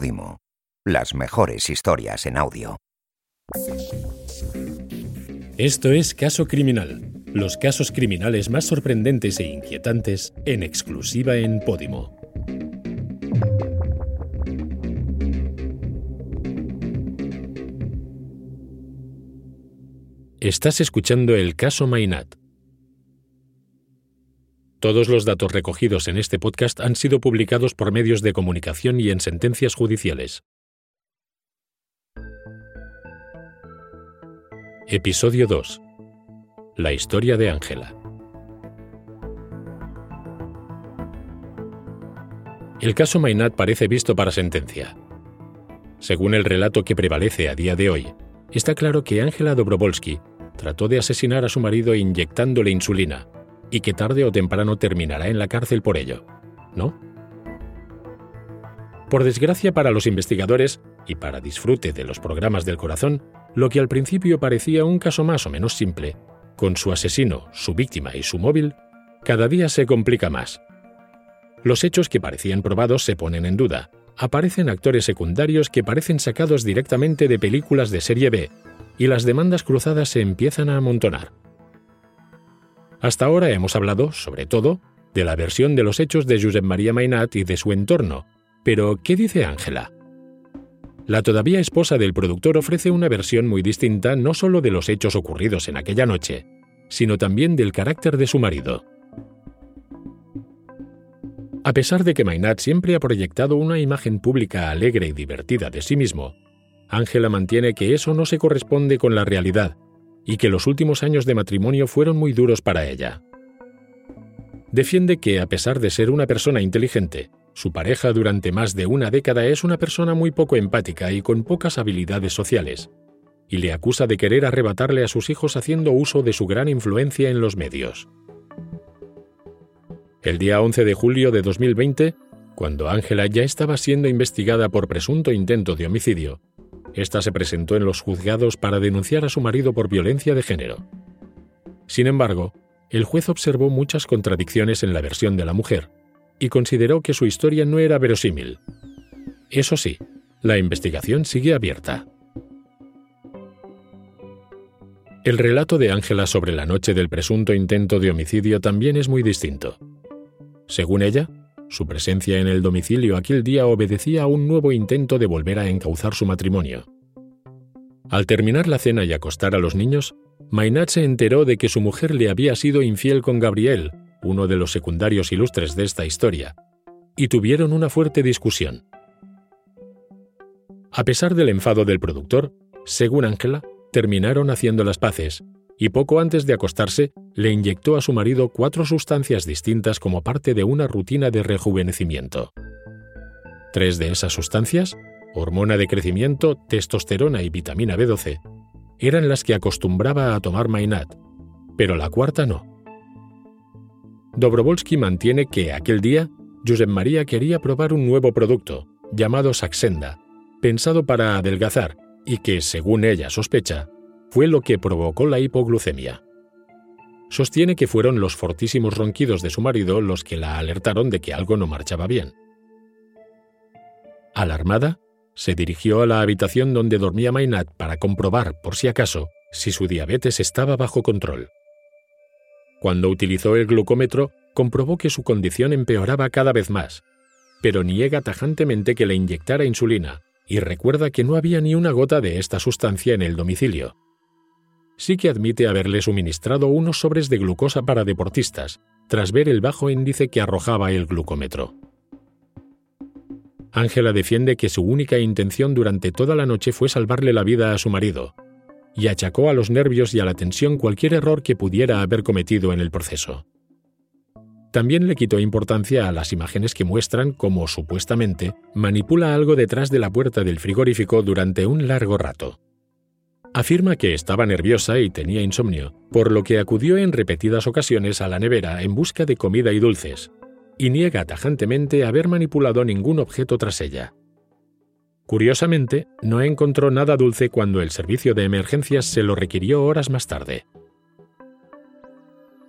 Podimo. Las mejores historias en audio. Esto es Caso Criminal, los casos criminales más sorprendentes e inquietantes en exclusiva en Podimo. Estás escuchando el caso Mainat. Todos los datos recogidos en este podcast han sido publicados por medios de comunicación y en sentencias judiciales. Episodio 2. La historia de Ángela. El caso Mainat parece visto para sentencia. Según el relato que prevalece a día de hoy, está claro que Ángela Dobrovolsky trató de asesinar a su marido inyectándole insulina, y que tarde o temprano terminará en la cárcel por ello, ¿no? Por desgracia para los investigadores y para disfrute de los programas del corazón, lo que al principio parecía un caso más o menos simple, con su asesino, su víctima y su móvil, cada día se complica más. Los hechos que parecían probados se ponen en duda. Aparecen actores secundarios que parecen sacados directamente de películas de serie B, y las demandas cruzadas se empiezan a amontonar. Hasta ahora hemos hablado, sobre todo, de la versión de los hechos de Josep María Mainat y de su entorno. Pero, ¿qué dice Ángela? La todavía esposa del productor ofrece una versión muy distinta no solo de los hechos ocurridos en aquella noche, sino también del carácter de su marido. A pesar de que Mainat siempre ha proyectado una imagen pública alegre y divertida de sí mismo, Ángela mantiene que eso no se corresponde con la realidad y que los últimos años de matrimonio fueron muy duros para ella. Defiende que, a pesar de ser una persona inteligente, su pareja durante más de una década es una persona muy poco empática y con pocas habilidades sociales, y le acusa de querer arrebatarle a sus hijos haciendo uso de su gran influencia en los medios. El día 11 de julio de 2020, cuando Ángela ya estaba siendo investigada por presunto intento de homicidio, esta se presentó en los juzgados para denunciar a su marido por violencia de género. Sin embargo, el juez observó muchas contradicciones en la versión de la mujer y consideró que su historia no era verosímil. Eso sí, la investigación sigue abierta. El relato de Ángela sobre la noche del presunto intento de homicidio también es muy distinto. Según ella, su presencia en el domicilio aquel día obedecía a un nuevo intento de volver a encauzar su matrimonio. Al terminar la cena y acostar a los niños, Mainat se enteró de que su mujer le había sido infiel con Gabriel, uno de los secundarios ilustres de esta historia, y tuvieron una fuerte discusión. A pesar del enfado del productor, según Ángela, terminaron haciendo las paces, y poco antes de acostarse le inyectó a su marido cuatro sustancias distintas como parte de una rutina de rejuvenecimiento. Tres de esas sustancias, hormona de crecimiento, testosterona y vitamina B12, eran las que acostumbraba a tomar Mainat, pero la cuarta no. Dobrovolsky mantiene que aquel día Josep María quería probar un nuevo producto, llamado Saxenda, pensado para adelgazar y que, según ella sospecha, fue lo que provocó la hipoglucemia. Sostiene que fueron los fortísimos ronquidos de su marido los que la alertaron de que algo no marchaba bien. Alarmada, se dirigió a la habitación donde dormía Mainat para comprobar, por si acaso, si su diabetes estaba bajo control. Cuando utilizó el glucómetro, comprobó que su condición empeoraba cada vez más, pero niega tajantemente que le inyectara insulina y recuerda que no había ni una gota de esta sustancia en el domicilio sí que admite haberle suministrado unos sobres de glucosa para deportistas, tras ver el bajo índice que arrojaba el glucómetro. Ángela defiende que su única intención durante toda la noche fue salvarle la vida a su marido, y achacó a los nervios y a la tensión cualquier error que pudiera haber cometido en el proceso. También le quitó importancia a las imágenes que muestran cómo, supuestamente, manipula algo detrás de la puerta del frigorífico durante un largo rato. Afirma que estaba nerviosa y tenía insomnio, por lo que acudió en repetidas ocasiones a la nevera en busca de comida y dulces, y niega tajantemente haber manipulado ningún objeto tras ella. Curiosamente, no encontró nada dulce cuando el servicio de emergencias se lo requirió horas más tarde.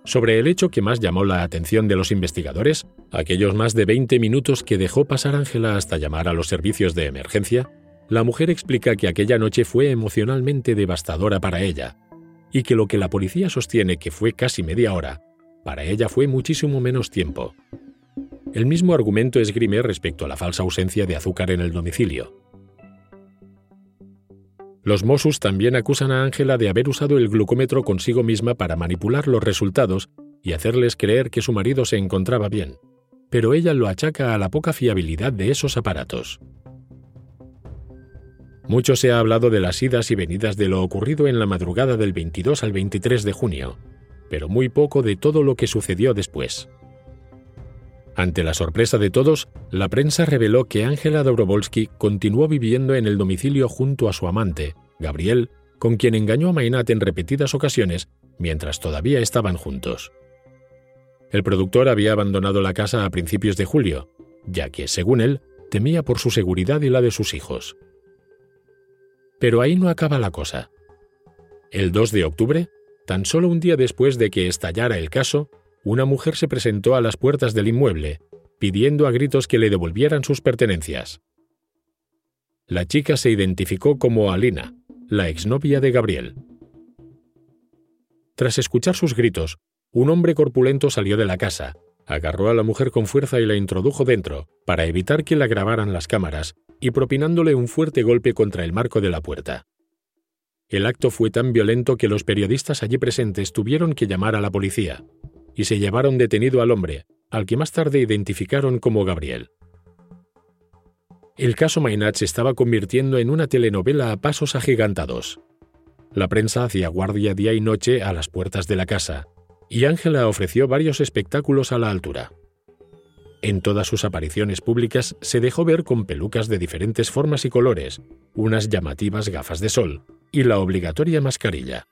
Sobre el hecho que más llamó la atención de los investigadores, aquellos más de 20 minutos que dejó pasar Ángela hasta llamar a los servicios de emergencia, la mujer explica que aquella noche fue emocionalmente devastadora para ella, y que lo que la policía sostiene que fue casi media hora, para ella fue muchísimo menos tiempo. El mismo argumento esgrime respecto a la falsa ausencia de azúcar en el domicilio. Los Mossus también acusan a Ángela de haber usado el glucómetro consigo misma para manipular los resultados y hacerles creer que su marido se encontraba bien, pero ella lo achaca a la poca fiabilidad de esos aparatos. Mucho se ha hablado de las idas y venidas de lo ocurrido en la madrugada del 22 al 23 de junio, pero muy poco de todo lo que sucedió después. Ante la sorpresa de todos, la prensa reveló que Ángela Dobrovolsky continuó viviendo en el domicilio junto a su amante, Gabriel, con quien engañó a Mainat en repetidas ocasiones mientras todavía estaban juntos. El productor había abandonado la casa a principios de julio, ya que, según él, temía por su seguridad y la de sus hijos. Pero ahí no acaba la cosa. El 2 de octubre, tan solo un día después de que estallara el caso, una mujer se presentó a las puertas del inmueble, pidiendo a gritos que le devolvieran sus pertenencias. La chica se identificó como Alina, la exnovia de Gabriel. Tras escuchar sus gritos, un hombre corpulento salió de la casa, agarró a la mujer con fuerza y la introdujo dentro, para evitar que la grabaran las cámaras, y propinándole un fuerte golpe contra el marco de la puerta. El acto fue tan violento que los periodistas allí presentes tuvieron que llamar a la policía, y se llevaron detenido al hombre, al que más tarde identificaron como Gabriel. El caso Mainat se estaba convirtiendo en una telenovela a pasos agigantados. La prensa hacía guardia día y noche a las puertas de la casa, y Ángela ofreció varios espectáculos a la altura. En todas sus apariciones públicas se dejó ver con pelucas de diferentes formas y colores, unas llamativas gafas de sol y la obligatoria mascarilla.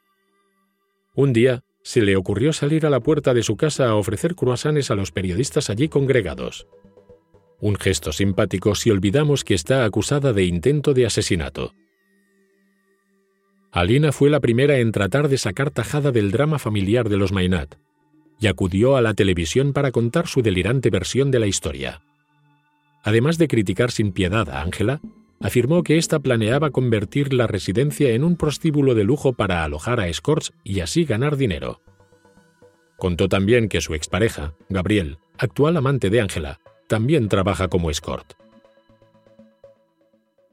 Un día, se le ocurrió salir a la puerta de su casa a ofrecer croissants a los periodistas allí congregados. Un gesto simpático si olvidamos que está acusada de intento de asesinato. Alina fue la primera en tratar de sacar tajada del drama familiar de los Mainat y acudió a la televisión para contar su delirante versión de la historia. Además de criticar sin piedad a Ángela, afirmó que ésta planeaba convertir la residencia en un prostíbulo de lujo para alojar a escorts y así ganar dinero. Contó también que su expareja, Gabriel, actual amante de Ángela, también trabaja como escort.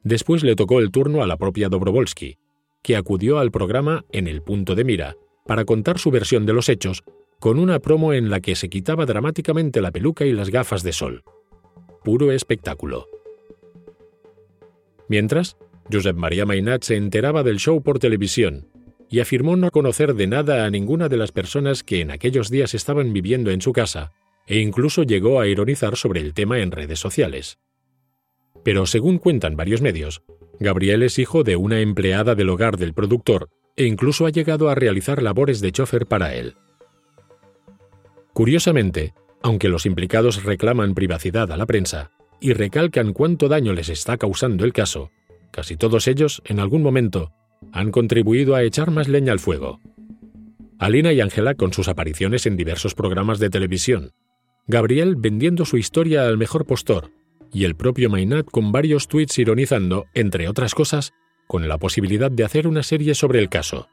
Después le tocó el turno a la propia Dobrovolsky, que acudió al programa En el punto de mira para contar su versión de los hechos con una promo en la que se quitaba dramáticamente la peluca y las gafas de sol. Puro espectáculo. Mientras, Josep María Mainat se enteraba del show por televisión y afirmó no conocer de nada a ninguna de las personas que en aquellos días estaban viviendo en su casa, e incluso llegó a ironizar sobre el tema en redes sociales. Pero según cuentan varios medios, Gabriel es hijo de una empleada del hogar del productor e incluso ha llegado a realizar labores de chofer para él. Curiosamente, aunque los implicados reclaman privacidad a la prensa, y recalcan cuánto daño les está causando el caso, casi todos ellos, en algún momento, han contribuido a echar más leña al fuego. Alina y Ángela con sus apariciones en diversos programas de televisión, Gabriel vendiendo su historia al mejor postor, y el propio Mainat con varios tweets ironizando, entre otras cosas, con la posibilidad de hacer una serie sobre el caso.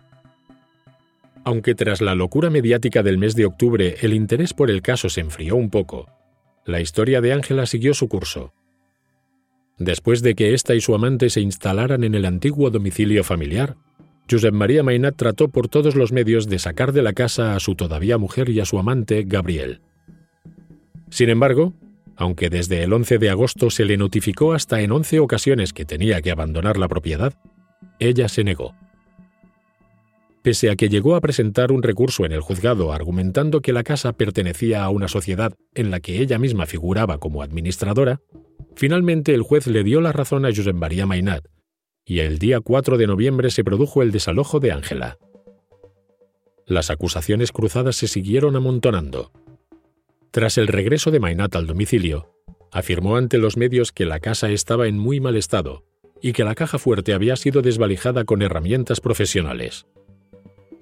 Aunque tras la locura mediática del mes de octubre el interés por el caso se enfrió un poco, la historia de Ángela siguió su curso. Después de que ésta y su amante se instalaran en el antiguo domicilio familiar, Josep María Mainat trató por todos los medios de sacar de la casa a su todavía mujer y a su amante, Gabriel. Sin embargo, aunque desde el 11 de agosto se le notificó hasta en 11 ocasiones que tenía que abandonar la propiedad, ella se negó pese a que llegó a presentar un recurso en el juzgado argumentando que la casa pertenecía a una sociedad en la que ella misma figuraba como administradora, finalmente el juez le dio la razón a Josep María Mainat, y el día 4 de noviembre se produjo el desalojo de Ángela. Las acusaciones cruzadas se siguieron amontonando. Tras el regreso de Mainat al domicilio, afirmó ante los medios que la casa estaba en muy mal estado y que la caja fuerte había sido desvalijada con herramientas profesionales.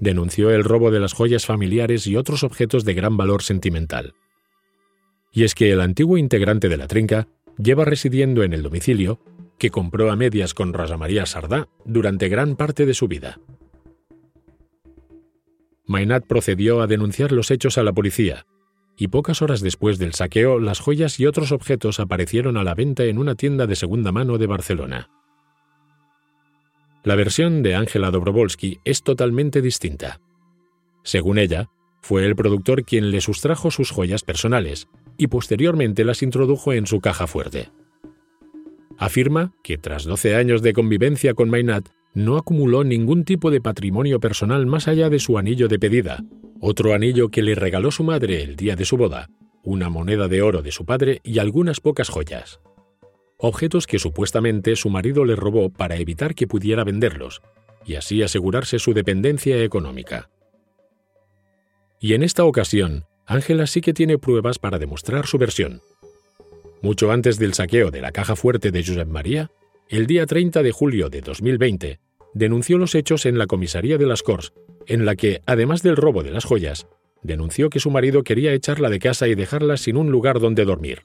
Denunció el robo de las joyas familiares y otros objetos de gran valor sentimental. Y es que el antiguo integrante de la trinca lleva residiendo en el domicilio que compró a medias con Rosa María Sardá durante gran parte de su vida. Mainat procedió a denunciar los hechos a la policía, y pocas horas después del saqueo las joyas y otros objetos aparecieron a la venta en una tienda de segunda mano de Barcelona. La versión de Ángela Dobrovolsky es totalmente distinta. Según ella, fue el productor quien le sustrajo sus joyas personales y posteriormente las introdujo en su caja fuerte. Afirma que tras 12 años de convivencia con Mainat, no acumuló ningún tipo de patrimonio personal más allá de su anillo de pedida, otro anillo que le regaló su madre el día de su boda, una moneda de oro de su padre y algunas pocas joyas. Objetos que supuestamente su marido le robó para evitar que pudiera venderlos, y así asegurarse su dependencia económica. Y en esta ocasión, Ángela sí que tiene pruebas para demostrar su versión. Mucho antes del saqueo de la caja fuerte de Josep María, el día 30 de julio de 2020, denunció los hechos en la comisaría de las Corts, en la que, además del robo de las joyas, denunció que su marido quería echarla de casa y dejarla sin un lugar donde dormir.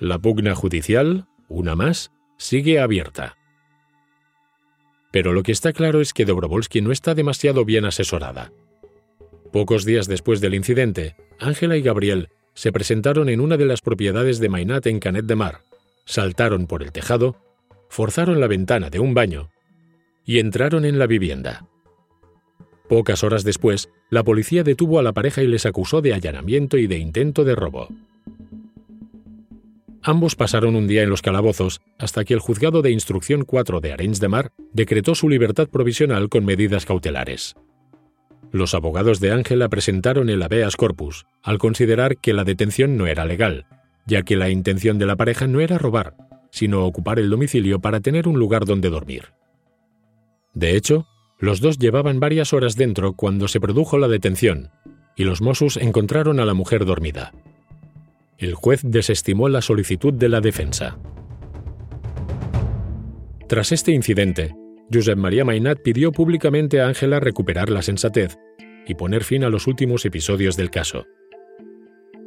La pugna judicial, una más, sigue abierta. Pero lo que está claro es que Dobrovolsky no está demasiado bien asesorada. Pocos días después del incidente, Ángela y Gabriel se presentaron en una de las propiedades de Mainat en Canet de Mar, saltaron por el tejado forzaron la ventana de un baño y entraron en la vivienda. Pocas horas después, la policía detuvo a la pareja y les acusó de allanamiento y de intento de robo. Ambos pasaron un día en los calabozos hasta que el juzgado de instrucción 4 de Arenys de Mar decretó su libertad provisional con medidas cautelares. Los abogados de Ángela presentaron el habeas corpus al considerar que la detención no era legal, ya que la intención de la pareja no era robar, sino ocupar el domicilio para tener un lugar donde dormir. De hecho, los dos llevaban varias horas dentro cuando se produjo la detención, y los Mossos encontraron a la mujer dormida. El juez desestimó la solicitud de la defensa. Tras este incidente, Josep María Mainat pidió públicamente a Ángela recuperar la sensatez y poner fin a los últimos episodios del caso.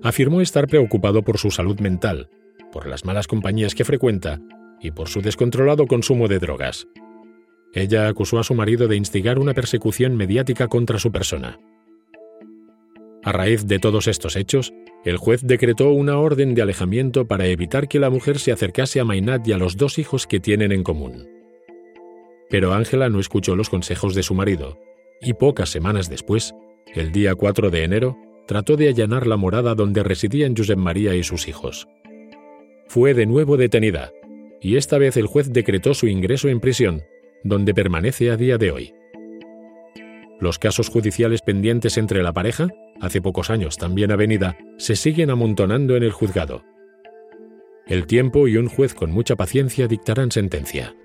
Afirmó estar preocupado por su salud mental por las malas compañías que frecuenta y por su descontrolado consumo de drogas. Ella acusó a su marido de instigar una persecución mediática contra su persona. A raíz de todos estos hechos, el juez decretó una orden de alejamiento para evitar que la mujer se acercase a Mainat y a los dos hijos que tienen en común. Pero Ángela no escuchó los consejos de su marido, y pocas semanas después, el día 4 de enero, trató de allanar la morada donde residían Josep María y sus hijos fue de nuevo detenida, y esta vez el juez decretó su ingreso en prisión, donde permanece a día de hoy. Los casos judiciales pendientes entre la pareja, hace pocos años también avenida, se siguen amontonando en el juzgado. El tiempo y un juez con mucha paciencia dictarán sentencia.